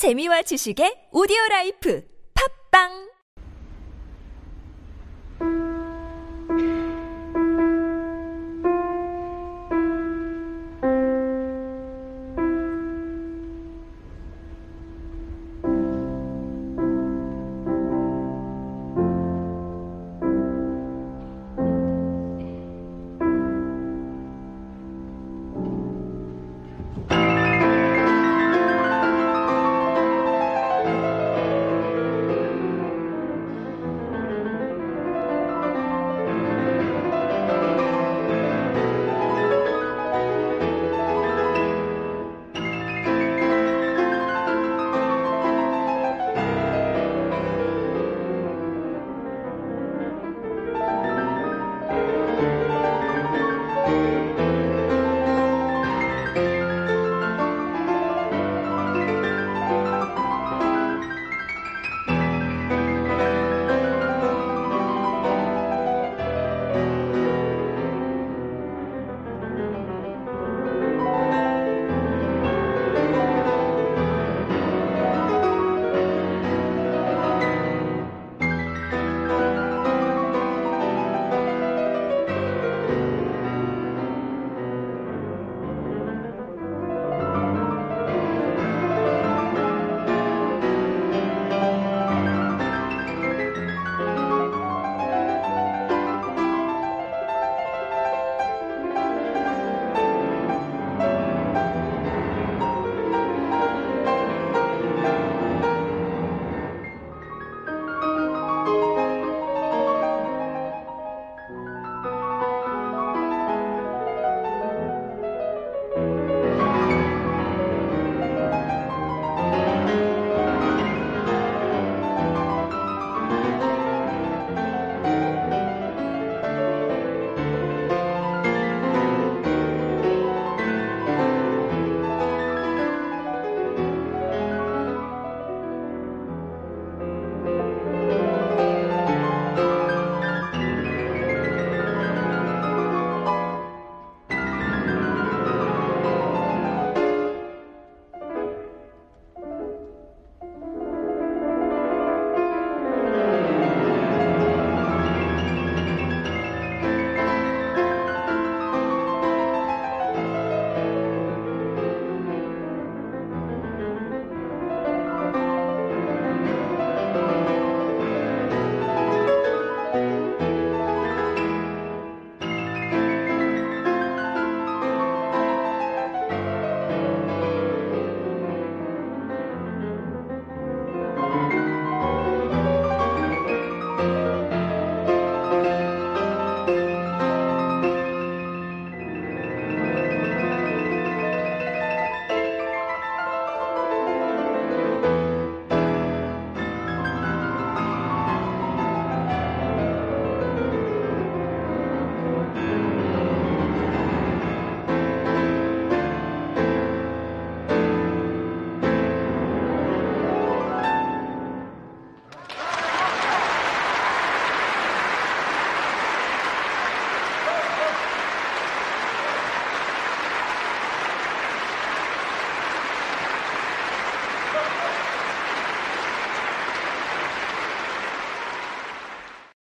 재미와 지식의 오디오 라이프. 팝빵!